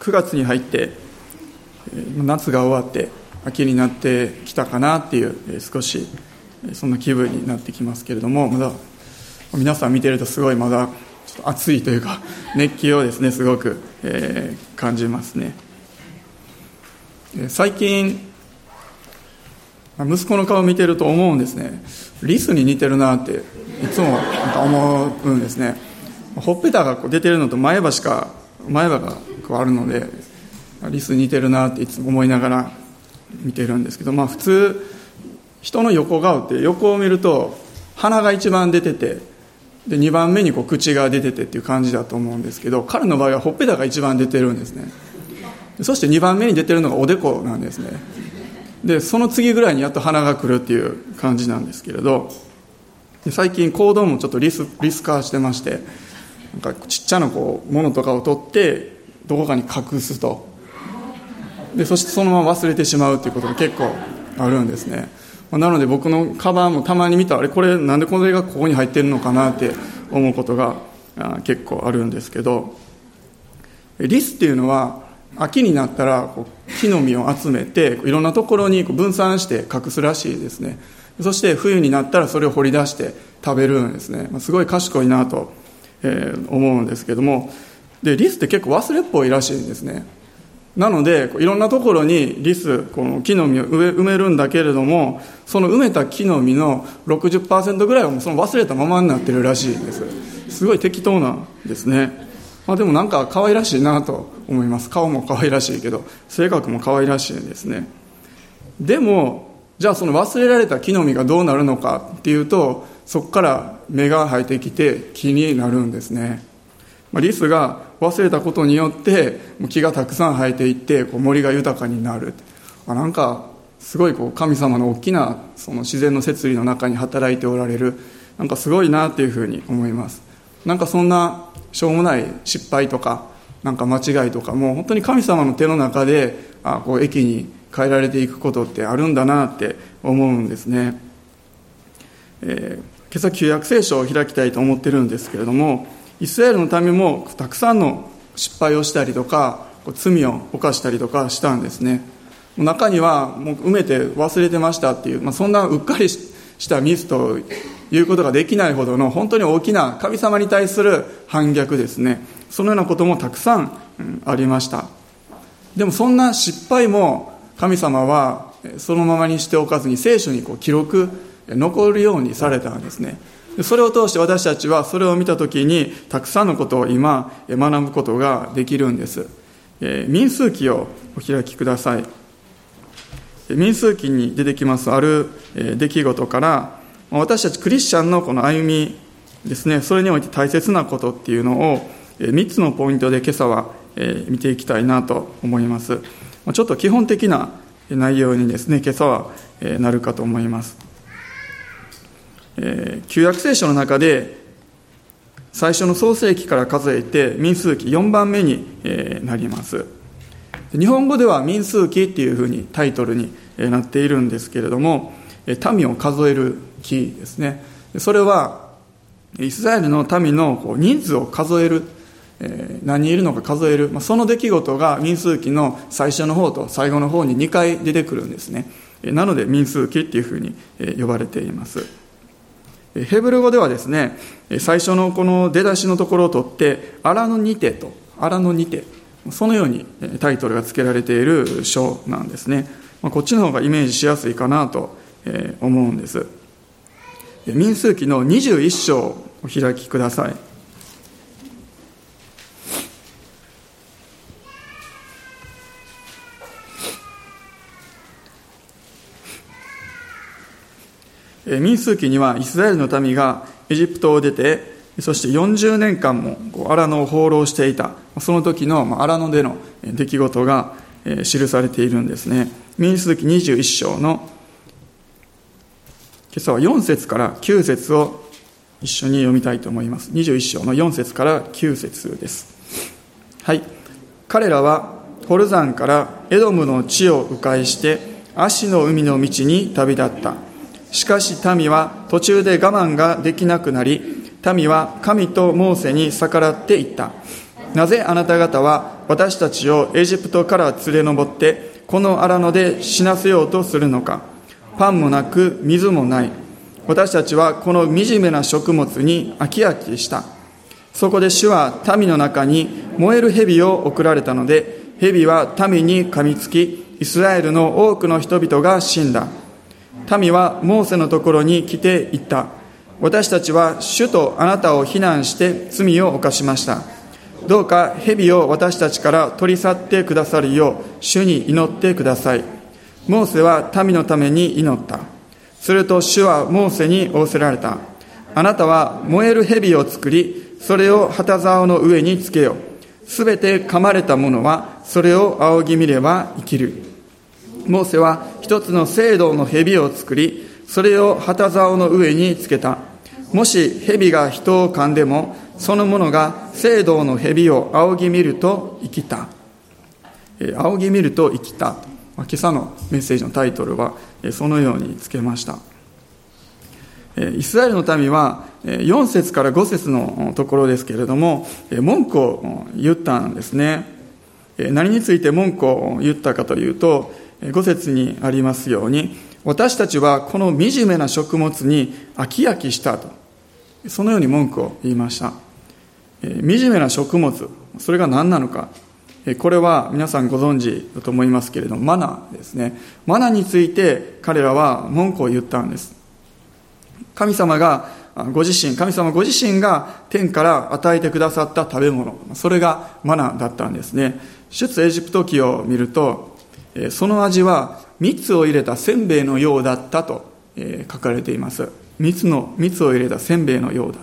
9月に入って夏が終わって秋になってきたかなっていう少しそんな気分になってきますけれどもまだ皆さん見てるとすごいまだちょっと暑いというか 熱気をですねすごく、えー、感じますね。最近息子の顔見てると思うんですね。リスに似てるなっていつも思うんですね。ほっぺたがこう出てるのと前歯しか前歯があるのでリス似てるなっていつも思いながら見てるんですけどまあ普通人の横顔って横を見ると鼻が一番出ててで2番目にこう口が出ててっていう感じだと思うんですけど彼の場合はほっぺたが一番出てるんですね。そして2番目に出てるのがおでこなんですね。でその次ぐらいにやっと鼻が来るっていう感じなんですけれど最近行動もちょっとリスリス化してましてなんかちっちゃなこうものとかを取ってどこかに隠すと。でそしてそのまま忘れてしまうということが結構あるんですね。なので僕のカバンもたまに見たあれこれなんでこれがここに入ってるのかなって思うことが結構あるんですけど。リスっていうのは秋になったら木の実を集めていろんなところに分散して隠すらしいですね。そして冬になったらそれを掘り出して食べるんですね。すごい賢いなと、思うんですけども。でリスって結構忘れっぽいらしいんですね。なのでいろんなところにリスこの木の実を埋めるんだけれどもその埋めた木の実の60%ぐらいはもうその忘れたままになってるらしいんです。すごい適当なんですね、まあ、でもなんか可愛らしいなと思います。顔も可愛らしいけど性格も可愛らしいんですね。でもじゃあその忘れられた木の実がどうなるのかっていうとそこから芽が生えてきて木になるんですね。リスが忘れたことによって木がたくさん生えていってこう森が豊かになる。あなんかすごいこう神様の大きなその自然の摂理の中に働いておられる。なんかすごいなっていうふうに思います。なんかそんなしょうもない失敗とかなんか間違いとかも本当に神様の手の中であこう駅に変えられていくことってあるんだなって思うんですね、えー、今朝旧約聖書を開きたいと思ってるんですけれどもイスラエルの民もたくさんの失敗をしたりとか罪を犯したりとかしたんですね。中にはもう埋めて忘れてましたっていう、まあ、そんなうっかりしたミスということができないほどの本当に大きな神様に対する反逆ですね。そのようなこともたくさんありました。でもそんな失敗も神様はそのままにしておかずに聖書にこう記録残るようにされたんですね。それを通して私たちはそれを見た時にたくさんのことを今学ぶことができるんです、え民数記をお開きください。民数記に出てきますある出来事から私たちクリスチャンのこの歩みですねそれにおいて大切なことっていうのを3つのポイントで今朝は見ていきたいなと思います。ちょっと基本的な内容にですね今朝はなるかと思います。えー、旧約聖書の中で最初の創世記から数えて民数記4番目に、えー、なります。日本語では民数記っていうふうにタイトルになっているんですけれども民を数える記ですね。それはイスラエルの民の人数を数える何人いるのか数えるその出来事が民数記の最初の方と最後の方に2回出てくるんですね。なので民数記っていうふうに呼ばれています。ヘブル語ではですね、最初のこの出だしのところを取って、アラのニテと、アラのニテ、そのようにタイトルが付けられている章なんですね。こっちの方がイメージしやすいかなと思うんです。民数記の21章をお開きください。民数記にはイスラエルの民がエジプトを出てそして40年間も荒野を放浪していたその時の荒野での出来事が記されているんですね。民数記21章の今朝は4節から9節を一緒に読みたいと思います。21章の4節から9節です。はい。彼らはホルザンからエドムの地を迂回して足の海の道に旅立った。しかし民は途中で我慢ができなくなり、民は神とモーセに逆らっていった。なぜあなた方は私たちをエジプトから連れ上ってこの荒野で死なせようとするのか。パンもなく水もない。私たちはこの惨めな食物に飽き飽きした。そこで主は民の中に燃える蛇を送られたので蛇は民に噛みつきイスラエルの多くの人々が死んだ。民はモーセのところに来て言った。私たちは主とあなたを非難して罪を犯しました。どうか蛇を私たちから取り去ってくださるよう主に祈ってください。モーセは民のために祈った。すると主はモーセに仰せられた。あなたは燃える蛇を作りそれを旗竿の上につけよう。すべて噛まれた者はそれを仰ぎ見れば生きる。モーセは一つの聖堂の蛇を作りそれを旗竿の上につけた。もし蛇が人を噛んでもその者が聖堂の蛇を仰ぎ見ると生きた。仰ぎ見ると生きた。今朝のメッセージのタイトルはそのようにつけました。イスラエルの民は4節から5節のところですけれども文句を言ったんですね。何について文句を言ったかというと5節にありますように私たちはこの惨めな食物に飽き飽きしたとそのように文句を言いました。惨めな食物それが何なのかこれは皆さんご存知だと思いますけれどもマナーですね。マナーについて彼らは文句を言ったんです。神様がご自身神様ご自身が天から与えてくださった食べ物それがマナーだったんですね。出エジプト記を見るとその味は蜜を入れたせんべいのようだったと書かれています。蜜の蜜を入れたせんべいのようだっ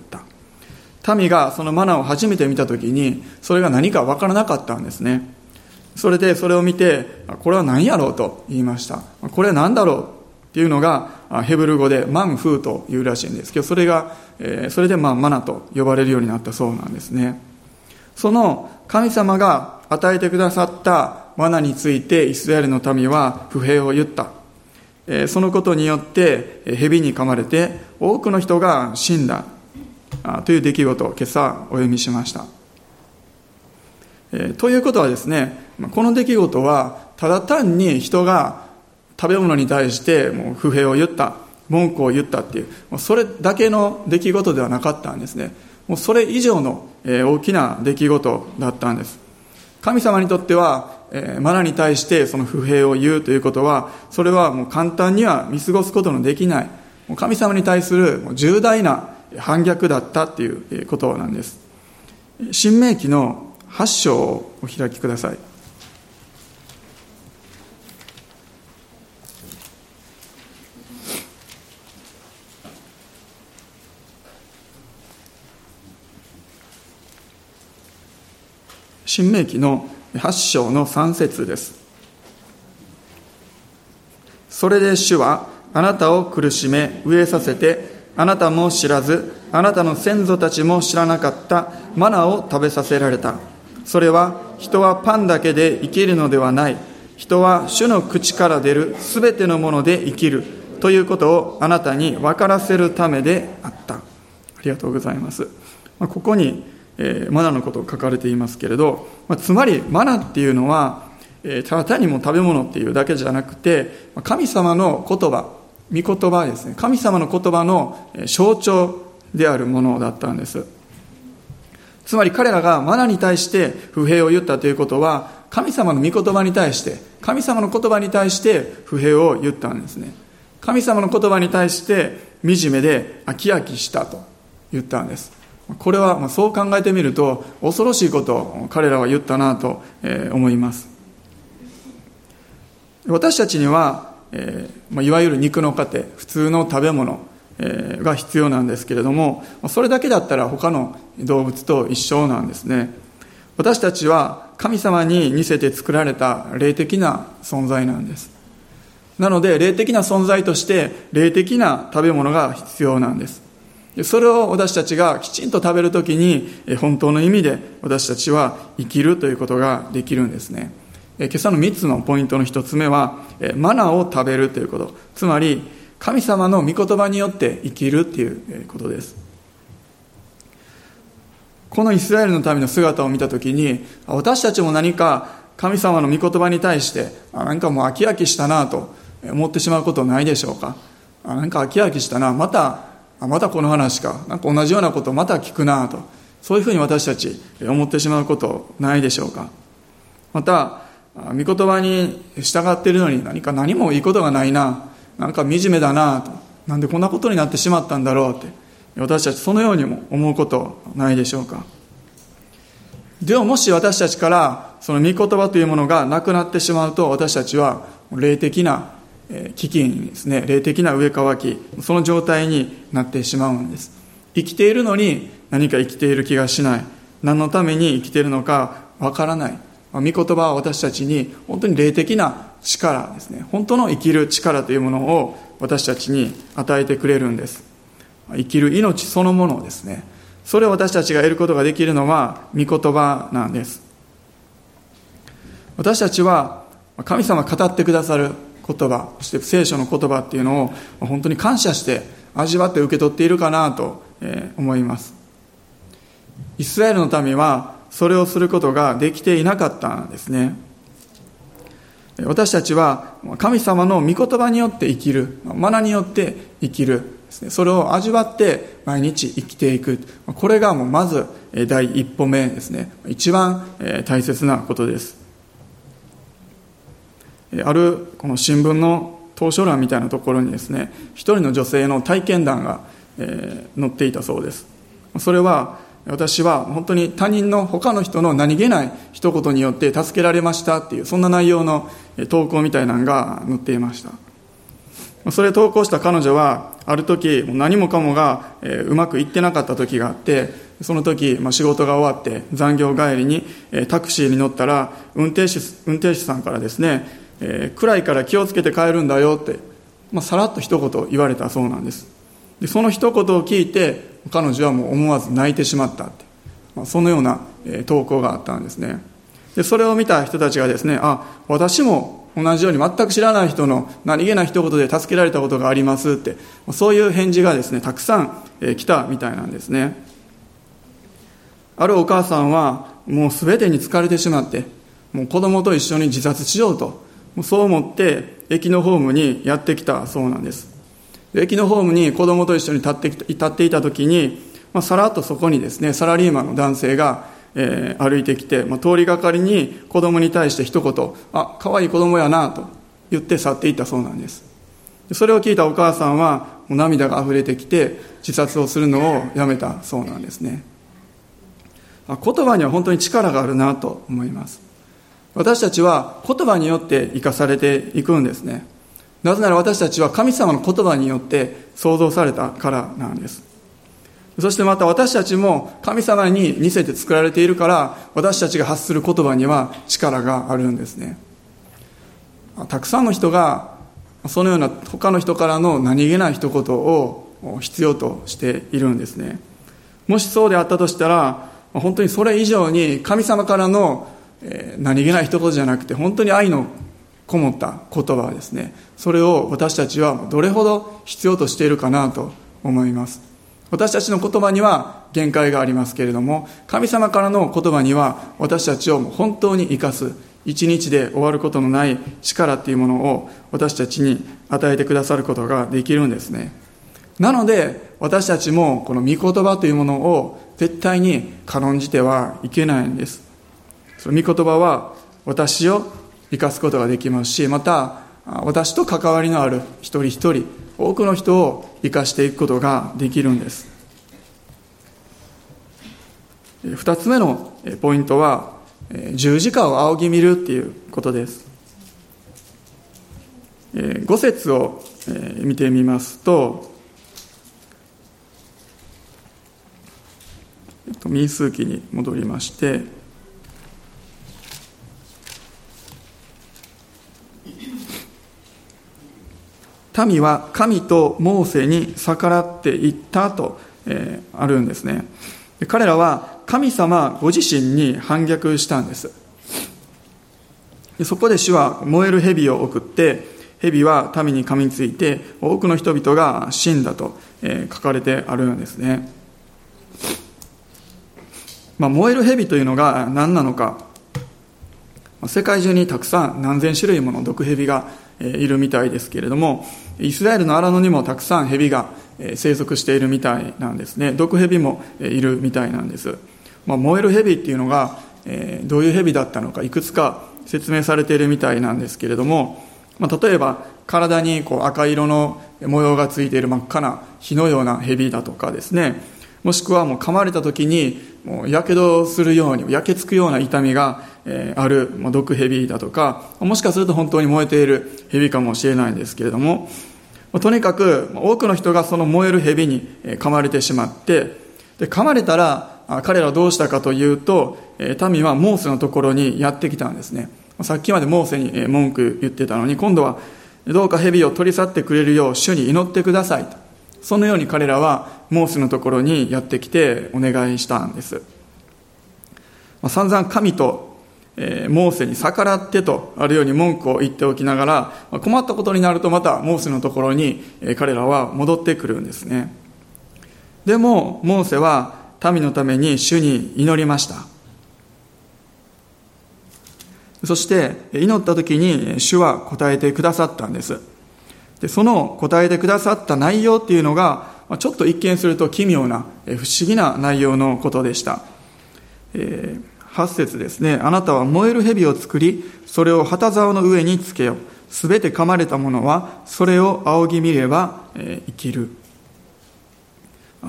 た。民がそのマナを初めて見た時にそれが何か分からなかったんですね。それでそれを見てこれは何やろうと言いました。これは何だろうっていうのがヘブル語でマンフーというらしいんですけどそれがそれでまあマナと呼ばれるようになったそうなんですね。その神様が与えてくださったマナについてイスラエルの民は不平を言ったそのことによって蛇に噛まれて多くの人が死んだという出来事を今朝お読みしました。ということはですね、この出来事はただ単に人が食べ物に対してもう不平を言った、文句を言ったっていう、それだけの出来事ではなかったんですね。もうそれ以上の大きな出来事だったんです。神様にとってはえ、マナに対してその不平を言うということは、それはもう簡単には見過ごすことのできない、もう神様に対する重大な反逆だったっていうことなんです。新明記の8章をお開きください。新明記の8章の3節です。それで主はあなたを苦しめ飢えさせてあなたも知らずあなたの先祖たちも知らなかったマナを食べさせられた。それは人はパンだけで生きるのではない。人は主の口から出るすべてのもので生きるということをあなたに分からせるためであった。ありがとうございます。ここに、えマナのことを書かれていますけれど、まあつまりマナっていうのは、えただ単にも食べ物っていうだけじゃなくて神様の言葉御言葉ですね。神様の言葉の象徴であるものだったんです。つまり彼らがマナに対して不平を言ったということは神様の御言葉に対して神様の言葉に対して不平を言ったんですね。神様の言葉に対して惨めで飽き飽きしたと言ったんです。これはそう考えてみると恐ろしいことを彼らは言ったなと思います。私たちにはえ、ま、いわゆる肉の糧普通の食べ物、え、が必要なんですけれどもそれだけだったら他の動物と一緒なんですね。私たちは神様に似せて作られた霊的な存在なんです。なので霊的な存在として霊的な食べ物が必要なんです。それを私たちがきちんと食べるときに本当の意味で私たちは生きるということができるんですね。今朝の3つのポイントの1つ目はマナーを食べるということ。つまり神様の御言葉によって生きるということです。このイスラエルの民の姿を見たときに、私たちも何か神様の御言葉に対して、なんかもう飽き飽きしたなと思ってしまうことないでしょうか。なんか飽き飽きしたな、また、あまたこの話か、なんか同じようなことをまた聞くなと、そういうふうに私たち思ってしまうことないでしょうか。また、御言葉に従っているのに何か何もいいことがないな、なんか惨めだなと、なんでこんなことになってしまったんだろうって、私たちそのようにも思うことないでしょうか。ではもし私たちからその御言葉というものがなくなってしまうと私たちは霊的な危機にですね霊的な植乾きその状態になってしまうんです。生きているのに何か生きている気がしない。何のために生きているのかわからない。御言葉は私たちに本当に霊的な力ですね。本当の生きる力というものを私たちに与えてくれるんです。生きる命そのものですね。それを私たちが得ることができるのは御言葉なんです。私たちは神様語ってくださる。言葉そして聖書の言葉っていうのを本当に感謝して味わって受け取っているかなと思いますイスラエルの民はそれをすることができていなかったんですね私たちは神様の御言葉によって生きるマナによって生きる、それを味わって毎日生きていく。これがもうまず第一歩目ですね。一番大切なことです。あるこの新聞の当初欄みたいなところにですね、一人の女性の体験談が載っていたそうです。それは私は本当に他人の他の人の何気ない一言によって助けられましたっていうそんな内容の投稿みたいなのが載っていました。それ投稿した彼女は、ある時、何もかもが、うまくいってなかった時があって、その時、まあ、仕事が終わって残業帰りに、タクシーに乗ったら、運転手、運転手さんからですね、えー、暗いから気をつけて帰るんだよって、まあ、さらっと一言言われたそうなんです。で、その一言を聞いて、彼女はもう思わず泣いてしまったって、まあ、そのような、え投稿があったんですね。で、それを見た人たちがですね、あ、私も同じように全く知らない人の何気ない一言で助けられたことがありますって、そういう返事がですね、たくさん来たみたいなんですね。あるお母さんはもう全てに疲れてしまって、もう子供と一緒に自殺しようと、そう思って駅のホームにやってきたそうなんです。駅のホームに子供と一緒に立って立っていた時に、まあ、さらっとそこにですね、サラリーマンの男性がえー、歩いてきて、まあ、通りがかりに子供に対して一言、あ、可愛い子供やなと言って去っていったそうなんです。それを聞いたお母さんは、もう涙が溢れてきて、自殺をするのをやめたそうなんですね。言葉には本当に力があるなと思います。私たちは言葉によって生かされていくんですね。なぜなら私たちは神様の言葉によって創造されたからなんです。そしてまた私たちも神様に似せて作られているから私たちが発する言葉には力があるんですねたくさんの人がそのような他の人からの何気ない一言を必要としているんですねもしそうであったとしたら本当にそれ以上に神様からの何気ない一言じゃなくて本当に愛のこもった言葉ですねそれを私たちはどれほど必要としているかなと思います私たちの言葉には限界がありますけれども、神様からの言葉には私たちを本当に生かす、一日で終わることのない力っていうものを私たちに与えてくださることができるんですね。なので、私たちもこの御言葉というものを絶対に軽んじてはいけないんです。その御言葉は私を生かすことができますし、また私と関わりのある一人一人、多くの人を生かしていくことができるんです。2つ目のポイントは十字架を仰ぎ見るっていうことです。5節を見てみますと民数記に戻りまして民は神とモーセに逆らっていったと、えー、あるんですね。彼らは神様ご自身に反逆したんです。そこで主は燃える蛇を送って蛇は民に噛みついて多くの人々が死んだと、えー、書かれてあるんですね。まあ、燃える蛇というのが何なのか。世界中にたくさん何千種類もの毒蛇がいるみたいですけれどもイスラエルの荒野にもたくさん蛇が生息しているみたいなんですね。毒蛇もいるみたいなんです、まあ、燃える蛇っていうのがどういう蛇だったのかいくつか説明されているみたいなんですけれども、まあ、例えば体にこう赤色の模様がついている真っ赤な火のような蛇だとかですね。もしくはもう噛まれた時にもうやけどするように焼けつくような痛みがある毒蛇だとかもしかすると本当に燃えている蛇かもしれないんですけれどもとにかく多くの人がその燃える蛇に噛まれてしまってで噛まれたら彼らはどうしたかというと民はモーセのところにやってきたんですね。さっきまでモーセに文句言ってたのに今度はどうか蛇を取り去ってくれるよう主に祈ってくださいと。そのように彼らはモーセのところにやってきてお願いしたんです、散々神と、え、モーセに逆らってとあるように文句を言っておきながら、ま、困ったことになるとまたモーセのところに、え、彼らは戻ってくるんですね。でもモーセは民のために主に祈りました。そして祈った時に主は答えてくださったんです。でその答えてくださった内容っていうのがちょっと一見すると奇妙な不思議な内容のことでした、えー、8節ですね。あなたは燃える蛇を作りそれを旗竿の上につけよすべて噛まれた者はそれを仰ぎ見れば、えー、生きる。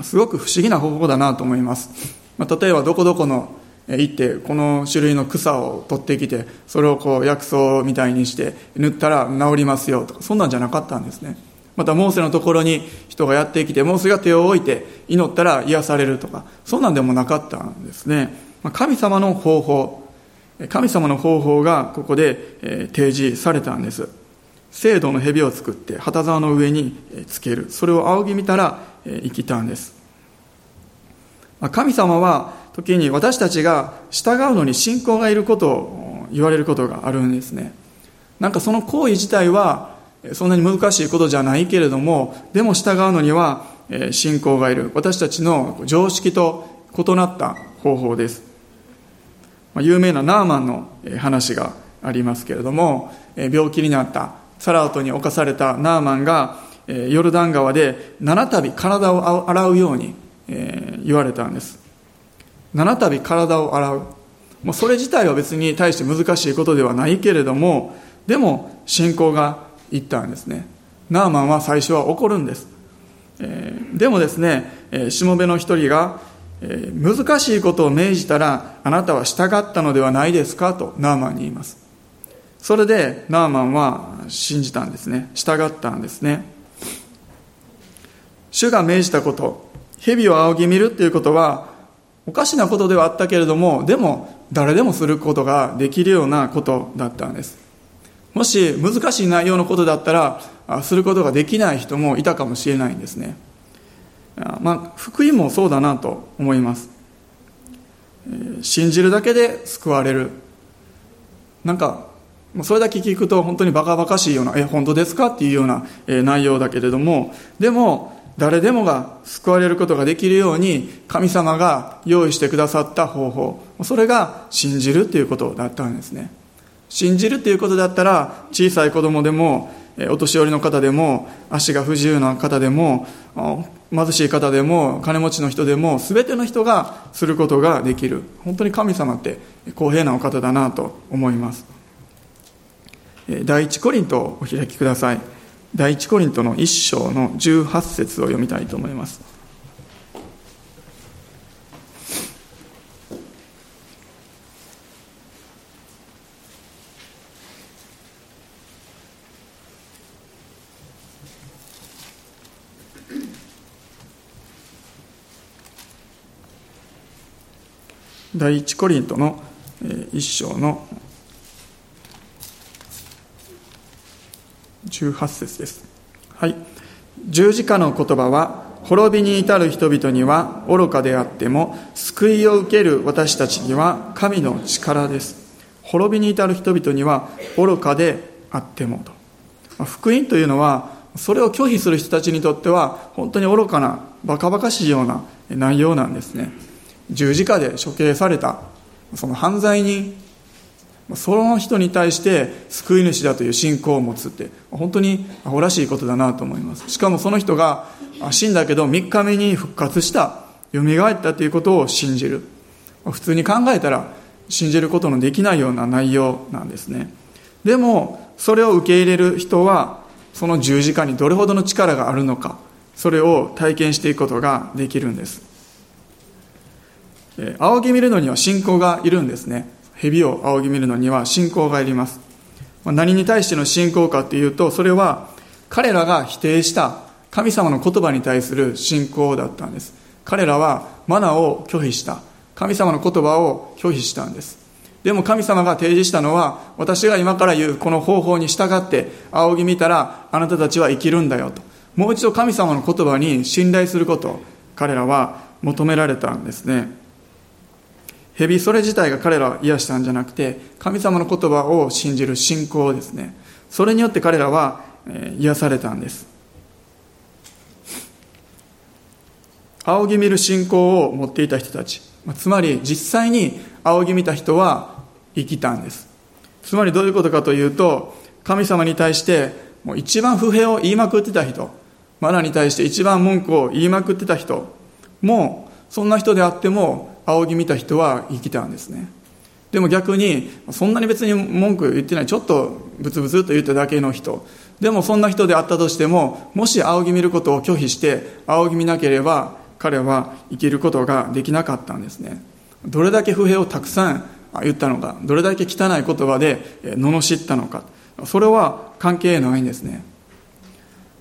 すごく不思議な方法だなと思います、まあ、例えばどこどこの行ってこの種類の草を取ってきてそれをこう薬草みたいにして塗ったら治りますよとかそんなんじゃなかったんですね。またモーセのところに人がやってきてモーセが手を置いて祈ったら癒されるとかそんなんでもなかったんですね。神様の方法神様の方法がここで提示されたんです。聖堂の蛇を作って旗沢の上につける。それを仰ぎ見たら生きたんです。神様は時に私たちが従うのに信仰がいることを言われることがあるんですね。なんかその行為自体はそんなに難しいことじゃないけれどもでも従うのには信仰がいる。私たちの常識と異なった方法です。有名なナーマンの話がありますけれども病気になったサラートに侵されたナーマンがヨルダン川で7度体を洗うように言われたんです。7度体を洗う。もうそれ自体は別に対して難しいことではないけれどもでも信仰がいったんですね。ナーマンは最初は怒るんです、え、でもですね、えー、しもべの一人が、え、難しいことを命じたらあなたは従ったのではないですかとナーマンに言います。それでナーマンは信じたんですね。従ったんですね。主が命じたこと蛇を仰ぎ見るっていうことはおかしなことではあったけれどもでも誰でもすることができるようなことだったんです。もし難しい内容のことだったらすることができない人もいたかもしれないんですね。まあ福音もそうだなと思います。信じるだけで救われる。なんかそれだけ聞くと本当にバカバカしいようなえ本当ですかっていうような内容だけれどもでも誰でもが救われることができるように神様が用意してくださった方法それが信じるということだったんですね。信じるということだったら小さい子供でもお年寄りの方でも足が不自由な方でも貧しい方でも金持ちの人でも全ての人がすることができる。本当に神様って公平なお方だなと思います。第一コリントをお開きください。第一コリントの一章の18節を読みたいと思います。第一コリントの一章の18節です。はい。十字架の言葉は、滅びに至る人々には愚かであっても、救いを受ける私たちには神の力です。滅びに至る人々には愚かであってもと。福音というのは、それを拒否する人たちにとっては、本当に愚かな、バカバカしいような内容なんですね。十字架で処刑されたその犯罪人その人に対して救い主だという信仰を持つって本当にアホらしいことだなと思います。しかもその人が死んだけど3日目に復活した蘇ったということを信じる。普通に考えたら信じることのできないような内容なんですね。でもそれを受け入れる人はその十字架にどれほどの力があるのかそれを体験していくことができるんです。仰ぎ見るのには信仰がいるんですね。蛇を仰ぎ見るのには信仰がいります。何に対しての信仰かっていうとそれは彼らが否定した神様の言葉に対する信仰だったんです。彼らはマナを拒否した。神様の言葉を拒否したんです。でも神様が提示したのは私が今から言うこの方法に従って仰ぎ見たらあなたたちは生きるんだよと。もう一度神様の言葉に信頼すること彼らは求められたんですね。蛇それ自体が彼らは癒したんじゃなくて神様の言葉を信じる信仰ですね。それによって彼らは癒されたんです。仰ぎ見る信仰を持っていた人たち。つまり実際に仰ぎ見た人は生きたんです。つまりどういうことかというと神様に対してもう一番不平を言いまくってた人マナに対して一番文句を言いまくってた人もそんな人であっても仰ぎ見た人は生きたんですね。でも逆にそんなに別に文句言ってないちょっとブツブツと言っただけの人。でもそんな人であったとしてももし仰ぎ見ることを拒否して仰ぎ見なければ彼は生きることができなかったんですね。どれだけ不平をたくさん言ったのかどれだけ汚い言葉で罵ったのか。それは関係ないんですね。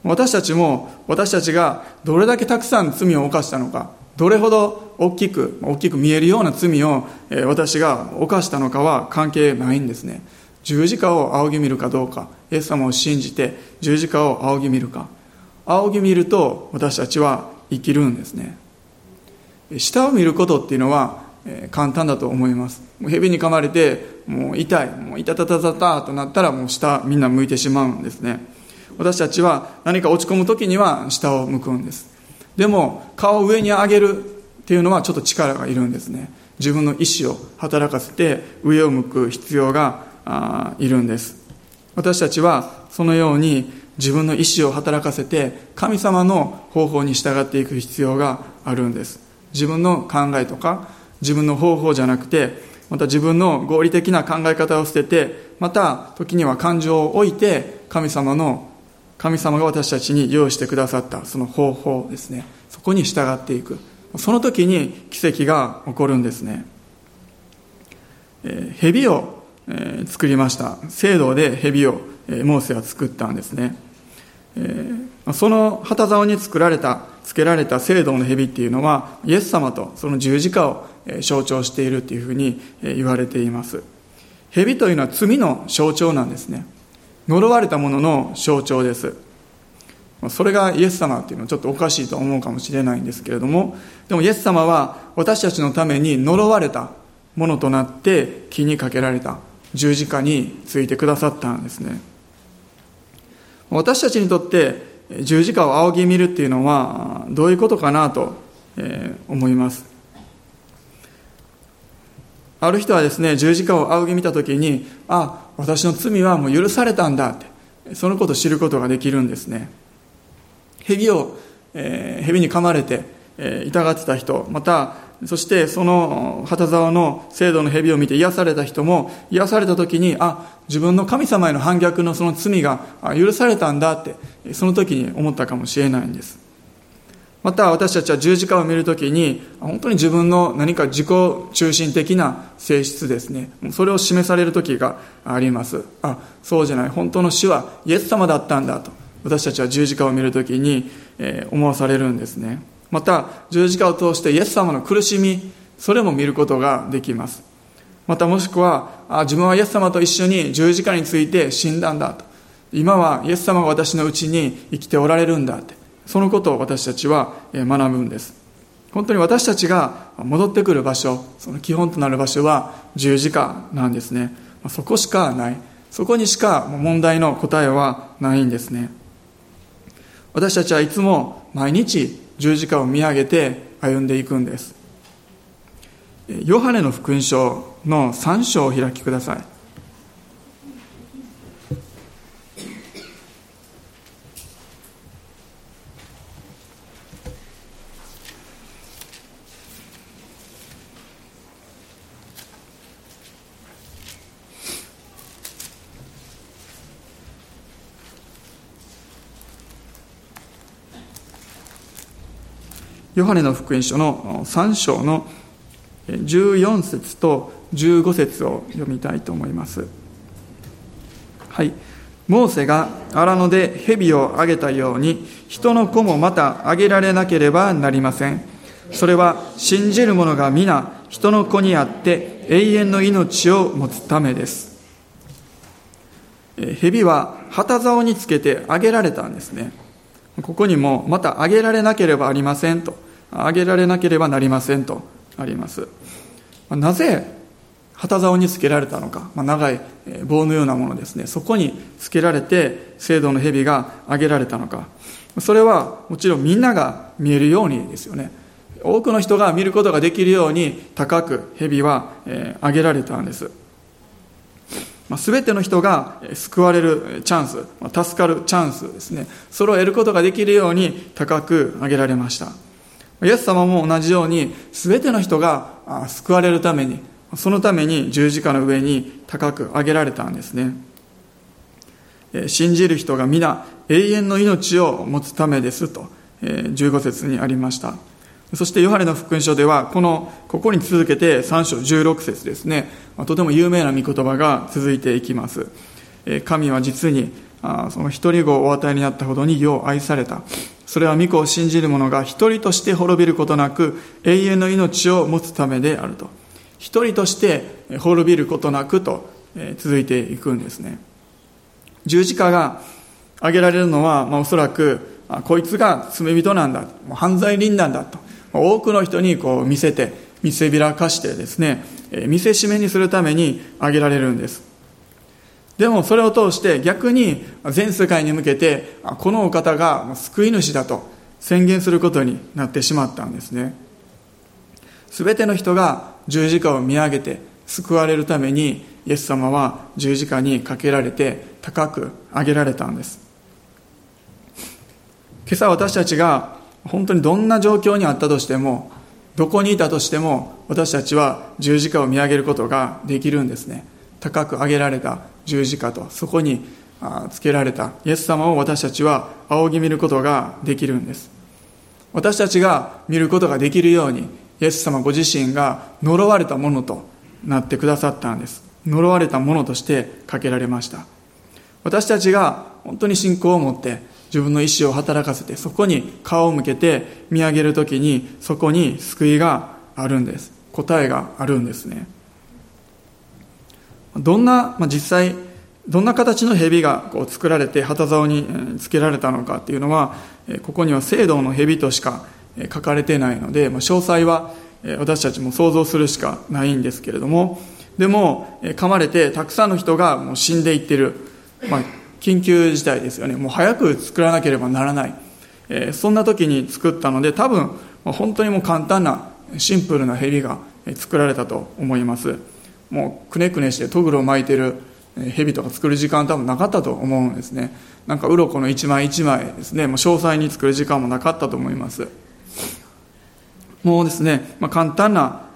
私たちも私たちがどれだけたくさん罪を犯したのかどれほど大きく大きく見えるような罪を私が犯したのかは関係ないんですね。十字架を仰ぎ見るかどうかイエス様を信じて十字架を仰ぎ見るか。仰ぎ見ると私たちは生きるんですね。下を見ることっていうのは簡単だと思います。蛇に噛まれてもう痛いもう痛たたたたとなったらもう下みんな向いてしまうんですね。私たちは何か落ち込む時には下を向くんです。でも顔を上に上げるっていうのはちょっと力がいるんですね。自分の意志を働かせて上を向く必要がいるんです。私たちはそのように自分の意志を働かせて神様の方法に従っていく必要があるんです。自分の考えとか自分の方法じゃなくてまた自分の合理的な考え方を捨ててまた時には感情を置いて神様の神様が私たちに用意してくださったその方法ですね。そこに従っていく。その時に奇跡が起こるんですね、えー、蛇を、えー、作りました。聖堂で蛇を、えー、モーセは作ったんですね、えー、その旗竿に作られたつけられた聖堂の蛇っていうのはイエス様とその十字架を象徴しているっていうふうに言われています。蛇というのは罪の象徴なんですね。呪われたものの象徴です。それがイエス様っていうのはちょっとおかしいと思うかもしれないんですけれどもでもイエス様は私たちのために呪われたものとなって気にかけられた十字架についてくださったんですね。私たちにとって十字架を仰ぎ見るっていうのはどういうことかなと思います。ある人はですね十字架を仰ぎ見た時にあ私の罪はもう許されたんだってそのことを知ることができるんですね。蛇を、えー、蛇に噛まれて、えー、痛がってた人またそしてその旗沢の聖堂の蛇を見て癒された人も癒された時にあ自分の神様への反逆のその罪が許されたんだってその時に思ったかもしれないんです。また私たちは十字架を見るときに本当に自分の何か自己中心的な性質ですね。それを示される時があります。あそうじゃない。本当の主はイエス様だったんだと。私たちは十字架を見るときに、え思わされるんですね。また十字架を通してイエス様の苦しみそれも見ることができます。またもしくはあ自分はイエス様と一緒に十字架について死んだんだと。今はイエス様が私のうちに生きておられるんだって。そのことを私たちは学ぶんです。本当に私たちが戻ってくる場所その基本となる場所は十字架なんですね。そこしかない。そこにしか問題の答えはないんですね。私たちはいつも毎日十字架を見上げて歩んでいくんです。ヨハネの福音書の3章を開きください。ヨハネの福音書の3章の14節と15節を読みたいと思います。はい。モーセが荒野で蛇をあげたように、人の子もまたあげられなければなりません。それは信じる者が皆人の子にあって永遠の命を持つためです。蛇は旗竿につけてあげられたんですね。ここにもまたあげられなければありませんと。あげられなければなりませんとあります。なぜ旗竿につけられたのか、まあ、長い棒のようなものですね。そこにつけられて聖堂の蛇があげられたのか。それはもちろんみんなが見えるようにですよね。多くの人が見ることができるように高く蛇はあげられたんです。すべての人が救われるチャンス、助かるチャンスですね。それを得ることができるように高く上げられました。イエス様も同じように、すべての人が救われるために、そのために十字架の上に高く上げられたんですね。信じる人が皆永遠の命を持つためですと、15節にありました。そしてヨハネの福音書では、この、ここに続けて3章16節ですね、とても有名な御言葉が続いていきます。神は実に、その一人子をお与えになったほどによう愛された。それは御子を信じる者が一人として滅びることなく永遠の命を持つためであると。一人として滅びることなくと続いていくんですね。十字架が挙げられるのは、まあ、おそらくこいつが罪人なんだ、犯罪人なんだと、多くの人にこう見せて、見せびらかしてですね、見せしめにするために挙げられるんです。でもそれを通して逆に全世界に向けてこのお方が救い主だと宣言することになってしまったんですね全ての人が十字架を見上げて救われるためにイエス様は十字架にかけられて高く上げられたんです今朝私たちが本当にどんな状況にあったとしてもどこにいたとしても私たちは十字架を見上げることができるんですね。高く上げられた十字架とそこにつけられたイエス様を私たちは仰ぎ見ることができるんです。私たちが見ることができるようにイエス様ご自身が呪われたものとなってくださったんです。呪われたものとしてかけられました。私たちが本当に信仰を持って自分の意志を働かせてそこに顔を向けて見上げる時にそこに救いがあるんです。答えがあるんですね。どんな、まあ、実際どんな形の蛇がこう作られて旗竿につけられたのかっていうのはここには聖堂の蛇としか書かれてないので、まあ、詳細は私たちも想像するしかないんですけれどもでも噛まれてたくさんの人がもう死んでいってる、まあ、緊急事態ですよね。もう早く作らなければならない、えそんな時に作ったので多分本当にもう簡単なシンプルな蛇が作られたと思います。もうくねくねしてトグロを巻いてる蛇とか作る時間多分なかったと思うんですね。なんか鱗の一枚一枚ですね。もう詳細に作る時間もなかったと思います。もうですね、まあ、簡単な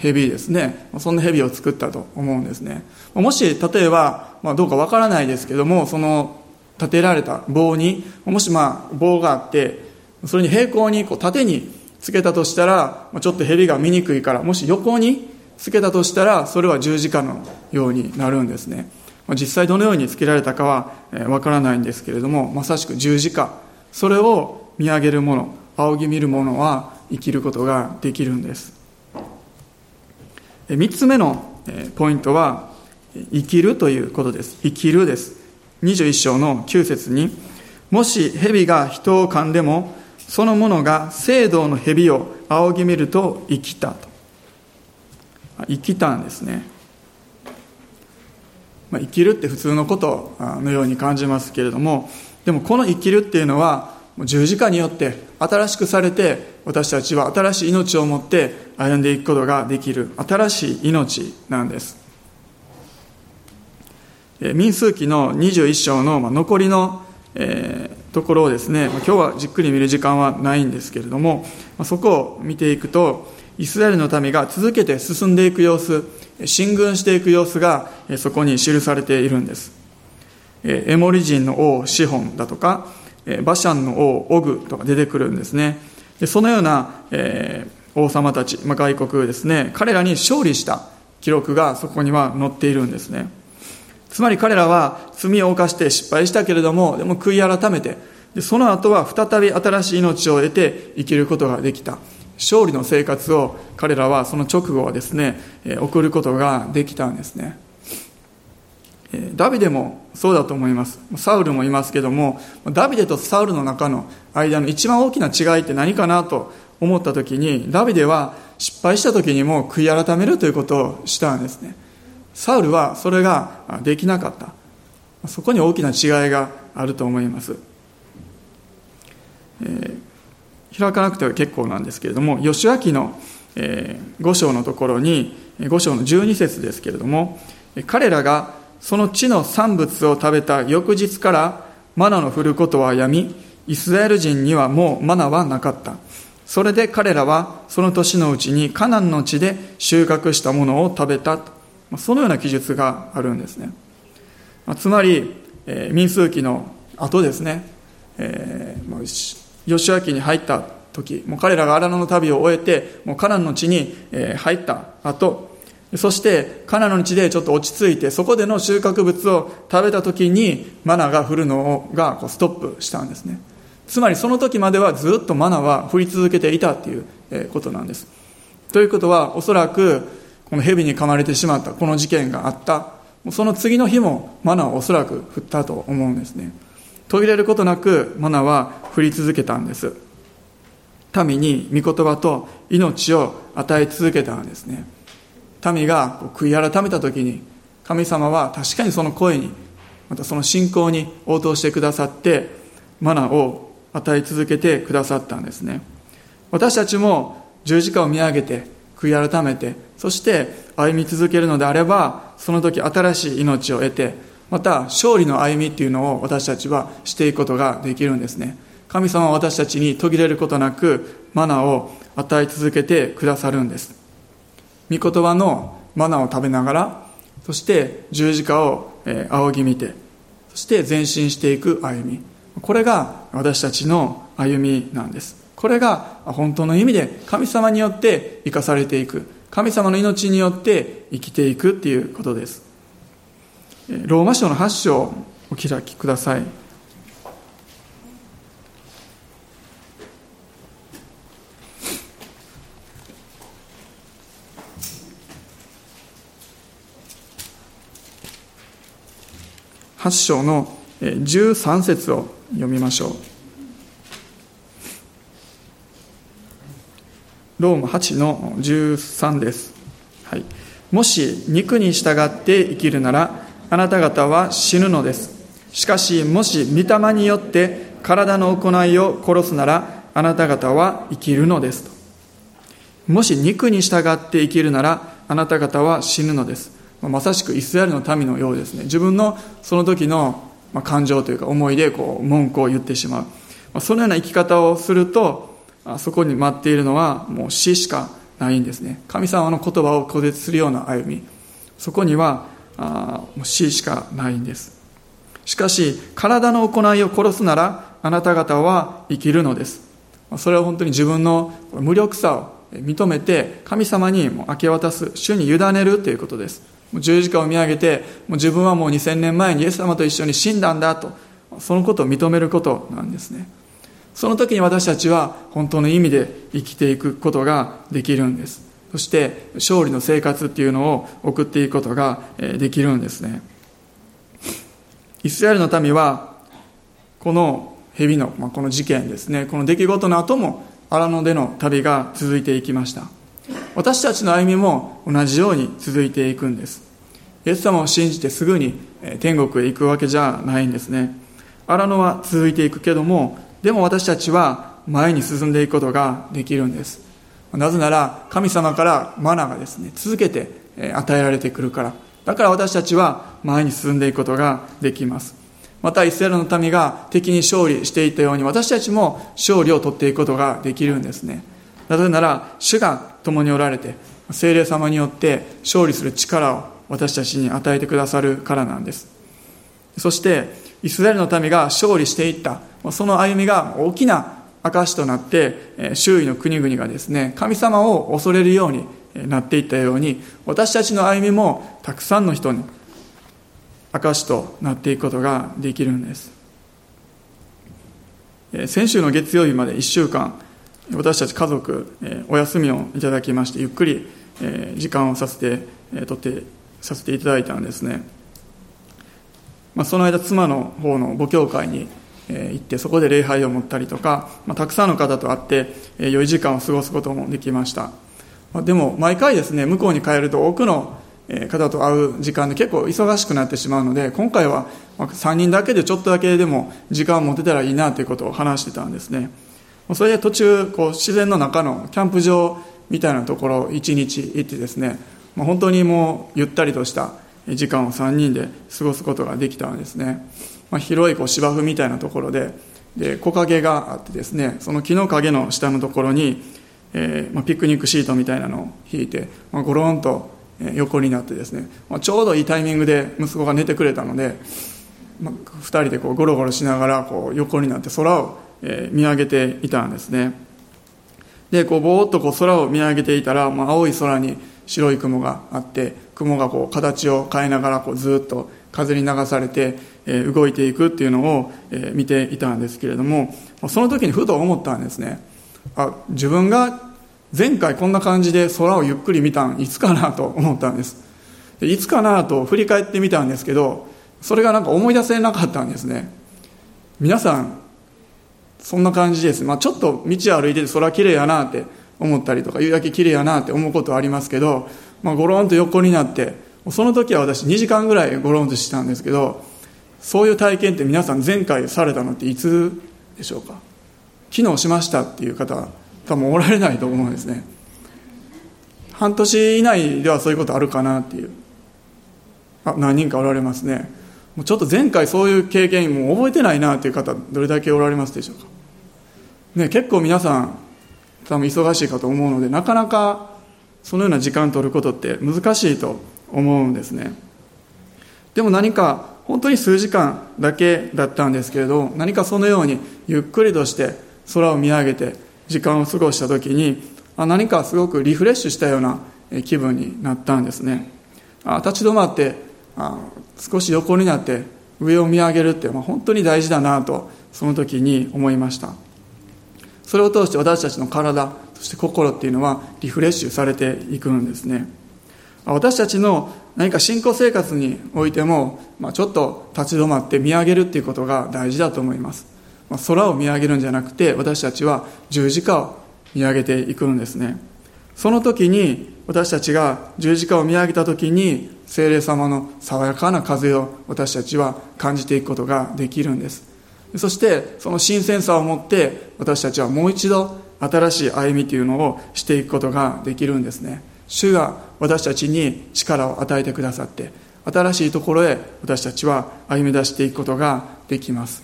蛇ですね。そんな蛇を作ったと思うんですね。もし例えば、まあ、どうかわからないですけどもその立てられた棒にもしまあ棒があってそれに平行にこう縦につけたとしたらちょっと蛇が見にくいからもし横につけたとしたらそれは十字架のようになるんですね。実際どのようにつけられたかはわからないんですけれどもまさしく十字架。それを見上げる者仰ぎ見る者は生きることができるんです。3つ目のポイントは生きるということです。生きるです。21章の9節にもし蛇が人を噛んでもその者が聖堂の蛇を仰ぎ見ると生きたと。生きたんですね、まあ、生きるって普通のことのように感じますけれどもでもこの生きるっていうのは十字架によって新しくされて私たちは新しい命を持って歩んでいくことができる新しい命なんです。民数記の21章の残りの、えー、ところをですね今日はじっくり見る時間はないんですけれどもそこを見ていくとイスラエルの民が続けて進んでいく様子進軍していく様子がそこに記されているんです。エモリ人の王シホンだとかバシャンの王オグとか出てくるんですねでそのような、えー、王様たち、まあ、外国ですね彼らに勝利した記録がそこには載っているんですねつまり彼らは罪を犯して失敗したけれども、でも悔い改めてで、その後は再び新しい命を得て生きることができた。勝利の生活を彼らはその直後はですね、送ることができたんですね。ダビデもそうだと思います。サウルもいますけども、ダビデとサウルの中の間の一番大きな違いって何かなと思った時に、ダビデは失敗した時にも悔い改めるということをしたんですね。サウルはそれができなかったそこに大きな違いがあると思います、えー、開かなくては結構なんですけれども義明の、えー、5章のところに5章の12節ですけれども彼らがその地の産物を食べた翌日からマナの降ることはやみイスラエル人にはもうマナはなかった。それで彼らはその年のうちにカナンの地で収穫したものを食べた。そのような記述があるんですね。つまり、えー、民数記の後ですね、えー、吉明に入った時、もう彼らが荒野の旅を終えて、もうカナンの地に入った後、そしてカナの地でちょっと落ち着いて、そこでの収穫物を食べた時にマナが降るのがこうストップしたんですね。つまりその時まではずっとマナは降り続けていたということなんです。ということは、おそらくこの蛇に噛まれてしまったこの事件があったその次の日もマナはおそらく降ったと思うんですね途切れることなくマナは降り続けたんです民に御言葉と命を与え続けたんですね民が悔い改めた時に神様は確かにその声にまたその信仰に応答してくださってマナを与え続けてくださったんですね。私たちも十字架を見上げて悔い改めてそして歩み続けるのであればその時新しい命を得てまた勝利の歩みっていうのを私たちはしていくことができるんですね。神様は私たちに途切れることなくマナを与え続けてくださるんです。御言葉のマナーを食べながらそして十字架を仰ぎ見てそして前進していく歩み。これが私たちの歩みなんです。これが本当の意味で神様によって生かされていく。神様の命によって生きていくっていうことです。ローマ書の8章お開きください。8章の13節を読みましょう。ローマ8の13です、はい、もし肉に従って生きるならあなた方は死ぬのです。しかしもし御霊によって体の行いを殺すならあなた方は生きるのですもし肉に従って生きるならあなた方は死ぬのです。まさしくイスラエルの民のようですね。自分のその時の感情というか思いでこう文句を言ってしまう。そのような生き方をするとそこに待っているのはもう死しかないんですね。神様の言葉を拒絶するような歩み。そこにはもう死しかないんです。しかし体の行いを殺すならあなた方は生きるのです。それは本当に自分の無力さを認めて神様に明け渡す主に委ねるということです。十字架を見上げてもう自分はもう2000年前にイエス様と一緒に死んだんだとそのことを認めることなんですね。その時に私たちは本当の意味で生きていくことができるんです。そして勝利の生活っていうのを送っていくことができるんですね。イスラエルの民はこの蛇の、まあ、この事件ですね。この出来事の後も荒野での旅が続いていきました。私たちの歩みも同じように続いていくんです。イエス様を信じてすぐに天国へ行くわけじゃないんですね。荒野は続いていくけどもでも私たちは前に進んでいくことができるんです。なぜなら神様からマナがですね続けて与えられてくるから。だから私たちは前に進んでいくことができます。またイスラエルの民が敵に勝利していたように私たちも勝利を取っていくことができるんですね。なぜなら主が共におられて精霊様によって勝利する力を私たちに与えてくださるからなんです。そしてイスラエルの民が勝利していったその歩みが大きな証となって周囲の国々がですね神様を恐れるようになっていったように私たちの歩みもたくさんの人に証となっていくことができるんです。先週の月曜日まで1週間私たち家族えお休みをいただきましてゆっくりえ時間をさせてえとってさせていただいたんですね、まあ、その間妻の方の母教会にえ行ってそこで礼拝を持ったりとか、まあ、たくさんの方と会ってえ良い時間を過ごすこともできました。まあでも毎回ですね向こうに帰ると多くの方と会う時間で結構忙しくなってしまうので今回は3人だけでちょっとだけでも時間を持てたらいいなということを話してたんですね。それで途中こう自然の中のキャンプ場みたいなところ1日行ってですね本当にもうゆったりとした時間を3人で過ごすことができたんですね、まあ、広いこう芝生みたいなところでで木陰があってですねその木の陰の下のところにえーまあ、ピクニックシートみたいなのを引いて、まあ、ゴロンと横になってですね、まあ、ちょうどいいタイミングで息子が寝てくれたので、まあ、2人でこうゴロゴロしながらこう横になって空を、え、見上げていたんですね。でこうぼーっとこう空を見上げていたら、まあ、青い空に白い雲があって雲がこう形を変えながらこうずっと風に流されて、え、動いていくっていうのを、え、見ていたんですけれどもその時にふと思ったんですね。あ自分が前回こんな感じで空をゆっくり見たんいつかなと思ったんです。でいつかなと振り返ってみたんですけどそれがなんか思い出せなかったんですね。皆さんそんな感じです、まあ、ちょっと道歩いてて空きれいやなって思ったりとか夕焼けきれいやなって思うことはありますけど、まあ、ゴロンと横になってその時は私2時間ぐらいゴロンとしたんですけどそういう体験って皆さん前回されたのっていつでしょうか？機能しましたっていう方多分おられないと思うんですね。半年以内ではそういうことあるかなっていう。あ何人かおられますね。もうちょっと前回そういう経験もう覚えてないなっていう方どれだけおられますでしょうか、ね、結構皆さん多分忙しいかと思うのでなかなかそのような時間取ることって難しいと思うんですね。でも何か本当に数時間だけだったんですけれど何かそのようにゆっくりとして空を見上げて時間を過ごした時にあ何かすごくリフレッシュしたような気分になったんですね。あ立ち止まって少し横になって上を見上げるってま本当に大事だなとその時に思いました。それを通して私たちの体そして心っていうのはリフレッシュされていくんですね。私たちの何か信仰生活においても、まあ、ちょっと立ち止まって見上げるっていうことが大事だと思います。ま空を見上げるんじゃなくて私たちは十字架を見上げていくんですね。その時に私たちが十字架を見上げた時に精霊様の爽やかな風を私たちは感じていくことができるんです。そしてその新鮮さを持って私たちはもう一度新しい歩みというのをしていくことができるんですね。主が私たちに力を与えてくださって新しいところへ私たちは歩み出していくことができます。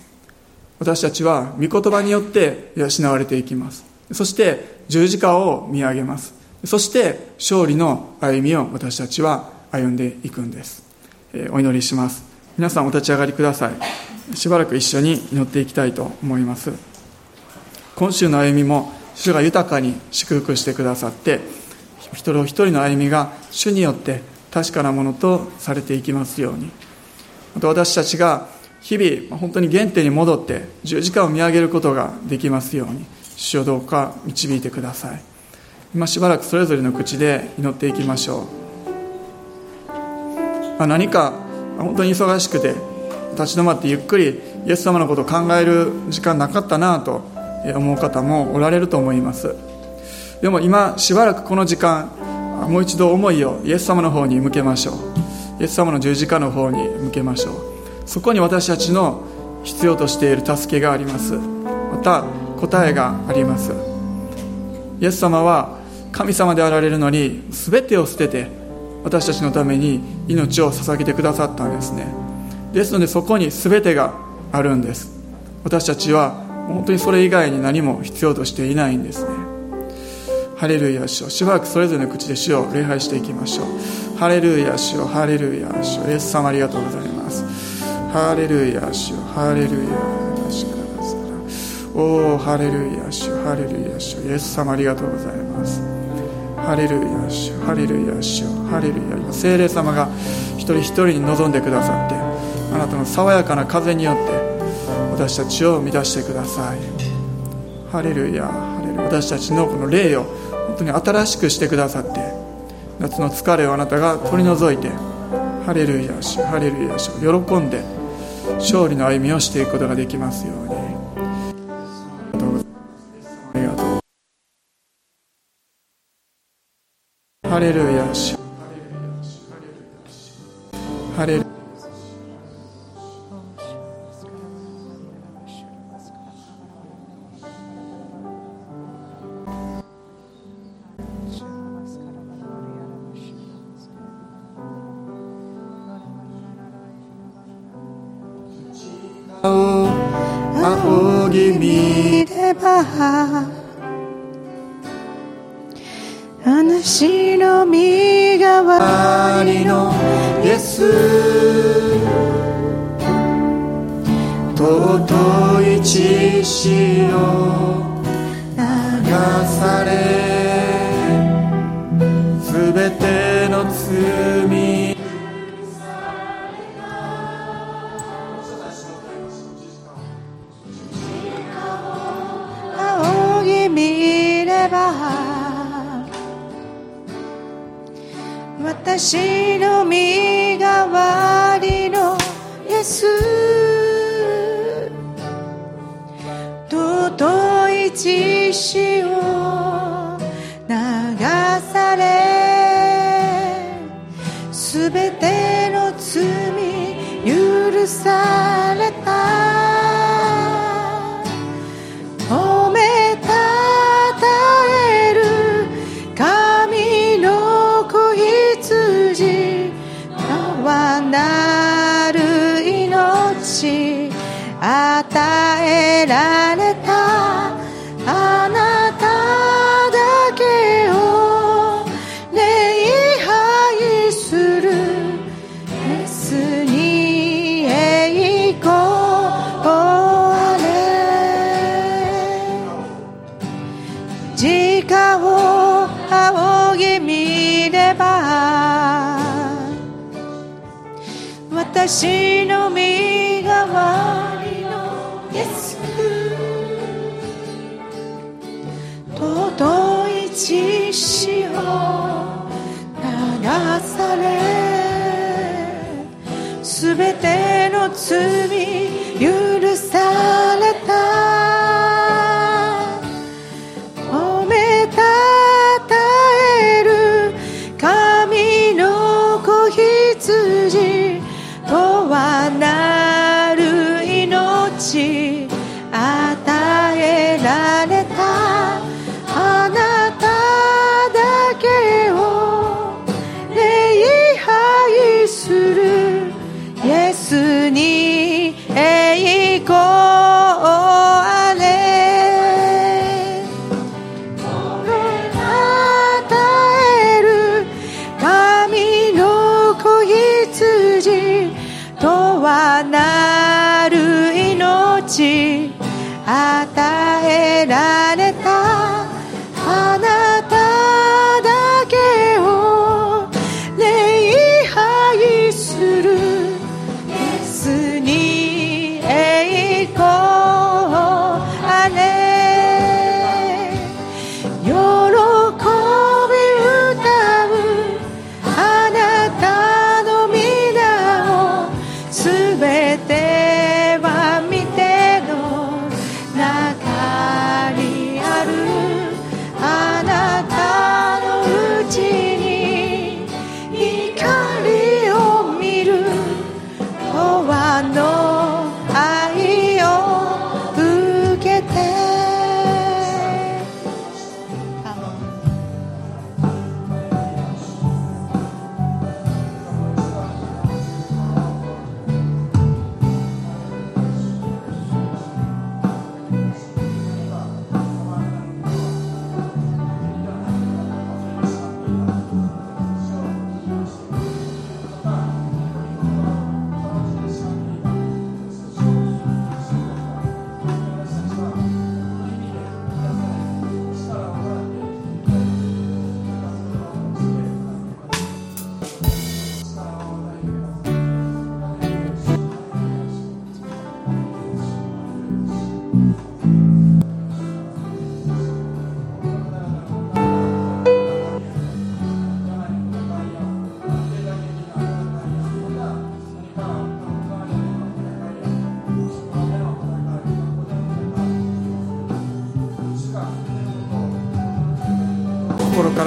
私たちは御言葉によって養われていきます。そして十字架を見上げます。そして勝利の歩みを私たちは歩んでいくんです、えお祈りします。皆さんお立ち上がりください。しばらく一緒に祈っていきたいと思います。今週の歩みも主が豊かに祝福してくださって一人一人の歩みが主によって確かなものとされていきますように。また私たちが日々本当に原点に戻って十字架を見上げることができますように主をどうか導いてください。今しばらくそれぞれの口で祈っていきましょう、まあ、何か本当に忙しくて立ち止まってゆっくりイエス様のことを考える時間なかったなと思う方もおられると思います。でも今しばらくこの時間もう一度思いをイエス様の方に向けましょう。イエス様の十字架の方に向けましょう。そこに私たちの必要としている助けがあります。また答えがあります。イエス様は神様であられるのに全てを捨てて私たちのために命を捧げてくださったんですね。ですのでそこに全てがあるんです。私たちは本当にそれ以外に何も必要としていないんですね。ハレルヤ主をしばらくそれぞれの口で主を礼拝していきましょう。ハレルヤ主をハレルヤ主イエス様ありがとうございます。ハレルヤ主ハレルヤおおハレルヤ主ハレルヤ主イエス様ありがとうございます。ハレルヤ主ハレルヤ主ハレルヤ今精霊様が一人一人に望んでくださってあなたの爽やかな風によって私たちを満たしてください。ハレルヤハレル私たちのこの霊を本当に新しくしてくださって夏の疲れをあなたが取り除いてハレルヤ主ハレルヤ主喜んで勝利の歩みをしていくことができますように。私の身代わりのイエス。尊い血潮流されすべての罪許され。て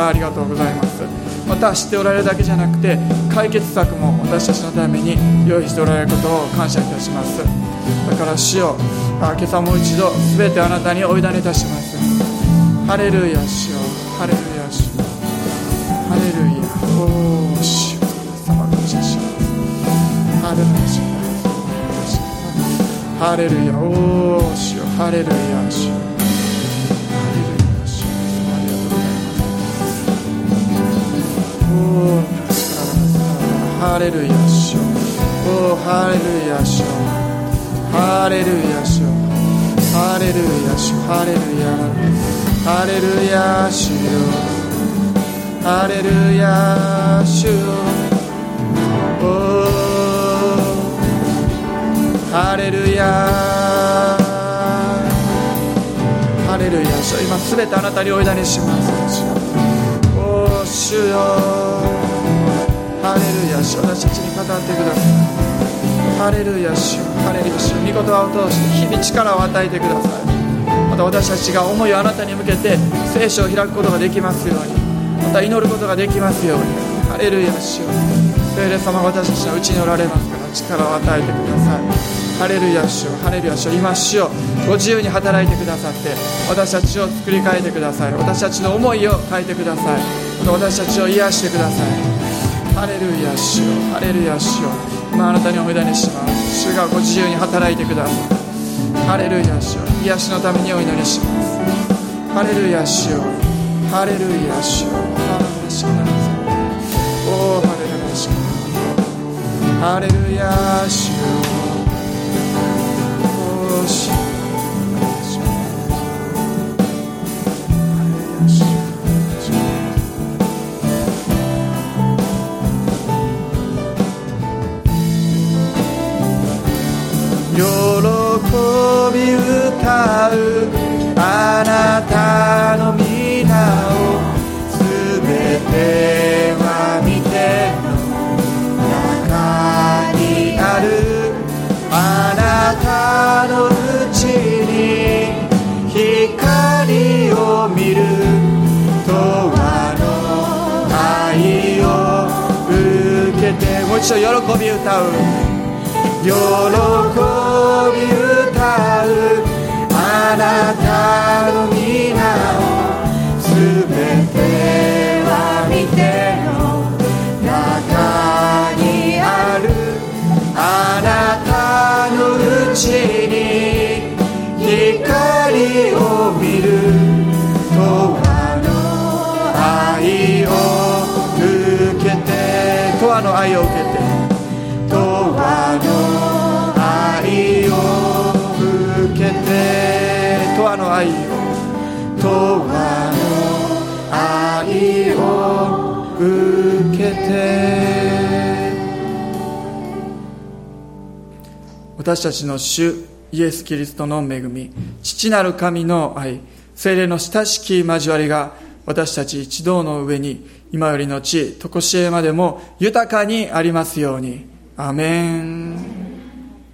らありがとうございます。また知っておられるだけじゃなくて解決策も私たちのために用意しておられることを感謝いたします。だから主よ今朝もう一度全てあなたにお委ねいたします。ハレルヤ主よハレルヤ主よ。ハレルヤ。おー主様感謝しますハレルヤ主よ。ハレルヤ。おー主よハレルヤ主よ。レルヤ主よおハレルヤ主よハレルヤ主よハレルヤ主ハレルヤハレルヤ主よハレルヤ主よおハレルヤハレルヤ主よ今すべてあなたにお委ねします。主よ。私たちに語ってください。ハレルヤ主ハレルヤ主御言葉を通して日々力を与えてください。また私たちが思いをあなたに向けて聖書を開くことができますように。また祈ることができますように。ハレルヤ主聖霊様が私たちのうちにおられますから力を与えてください。ハレルヤ主ハレルヤ主今主よご自由に働いてくださって私たちを作り変えてください。私たちの思いを変えてください。また私たちを癒してください。ハレルヤ主よ。ハレルヤ主よ。今あなたにお委ねします。主がご自由に働いてください。ハレルヤ主よ。癒しのためにお祈りします。ハレルヤ主よ。ハレルヤ主よ。ハレルヤ主よおーハレルヤ主よ。ハレルヤ主よ。お主よ。び歌うあなたの皆をすべては見て。中にあるあなたのうちに光を見る永遠の愛を受けてもう一度喜び歌う。喜び歌うあなたの皆をすべては見ての中にあるあなたのうちに光を見る永遠の愛を受けて永遠の愛を受けて永遠の愛を受けて私たちの主イエス・キリストの恵み父なる神の愛精霊の親しき交わりが私たち一同の上に今よりの地、とこしえまでも豊かにありますように。アメン。